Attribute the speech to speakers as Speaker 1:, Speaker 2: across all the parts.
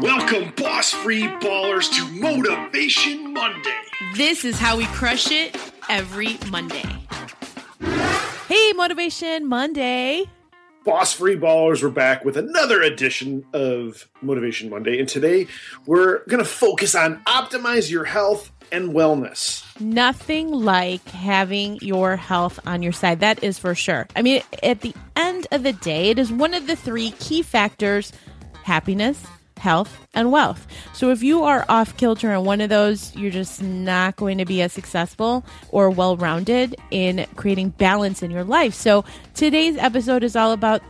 Speaker 1: Welcome, boss free ballers, to Motivation Monday.
Speaker 2: This is how we crush it every Monday. Hey, Motivation Monday.
Speaker 1: Boss free ballers, we're back with another edition of Motivation Monday. And today we're going to focus on optimize your health and wellness.
Speaker 2: Nothing like having your health on your side. That is for sure. I mean, at the end of the day, it is one of the three key factors happiness, health, and wealth. So if you are off kilter on one of those, you're just not going to be as successful or well rounded in creating balance in your life. So today's episode is all about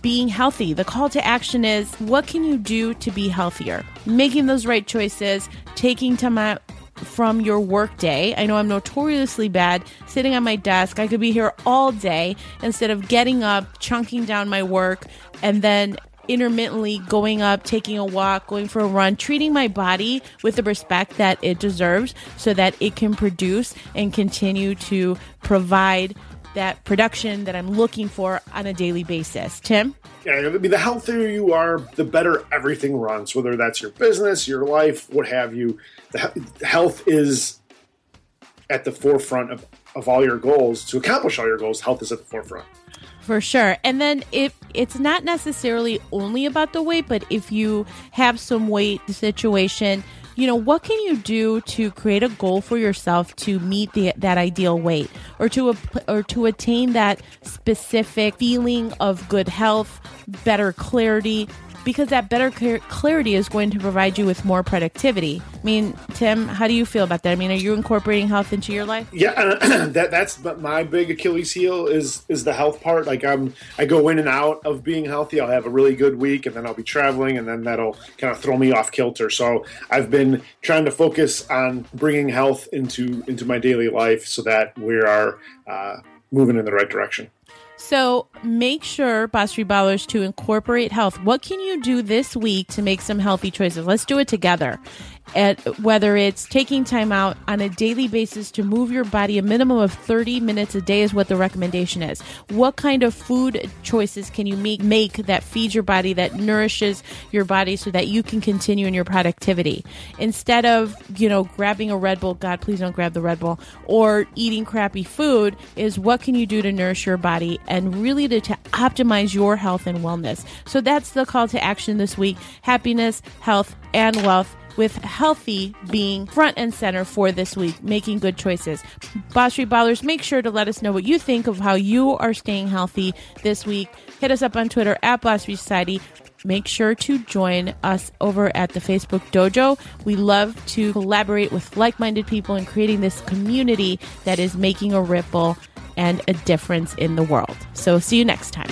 Speaker 2: being healthy. The call to action is what can you do to be healthier? Making those right choices, taking time out from your work day. I know I'm notoriously bad sitting on my desk. I could be here all day instead of getting up, chunking down my work, and then intermittently going up, taking a walk, going for a run, treating my body with the respect that it deserves so that it can produce and continue to provide that production that I'm looking for on a daily basis. Tim?
Speaker 1: Yeah, I mean, the healthier you are, the better everything runs, whether that's your business, your life, what have you. The health is at the forefront of, of all your goals. To accomplish all your goals, health is at the forefront.
Speaker 2: For sure. And then if it's not necessarily only about the weight, but if you have some weight situation, you know, what can you do to create a goal for yourself to meet the, that ideal weight or to or to attain that specific feeling of good health, better clarity, because that better clarity is going to provide you with more productivity. I mean, Tim, how do you feel about that? I mean, are you incorporating health into your life?
Speaker 1: Yeah, uh, that that's my big Achilles heel is is the health part. Like I'm, I go in and out of being healthy. I'll have a really good week, and then I'll be traveling, and then that'll kind of throw me off kilter. So I've been trying to focus on bringing health into into my daily life, so that we are uh, moving in the right direction.
Speaker 2: So make sure, Free Ballers, to incorporate health. What can you do this week to make some healthy choices? Let's do it together at whether it's taking time out on a daily basis to move your body a minimum of 30 minutes a day is what the recommendation is. What kind of food choices can you make make that feeds your body that nourishes your body so that you can continue in your productivity? Instead of you know grabbing a red bull god please don't grab the red bull or eating crappy food is what can you do to nourish your body and really to, to optimize your health and wellness. So that's the call to action this week. Happiness health and wealth with healthy being front and center for this week, making good choices. Boss Ballers, make sure to let us know what you think of how you are staying healthy this week. Hit us up on Twitter at Boss Society. Make sure to join us over at the Facebook Dojo. We love to collaborate with like minded people in creating this community that is making a ripple and a difference in the world. So, see you next time.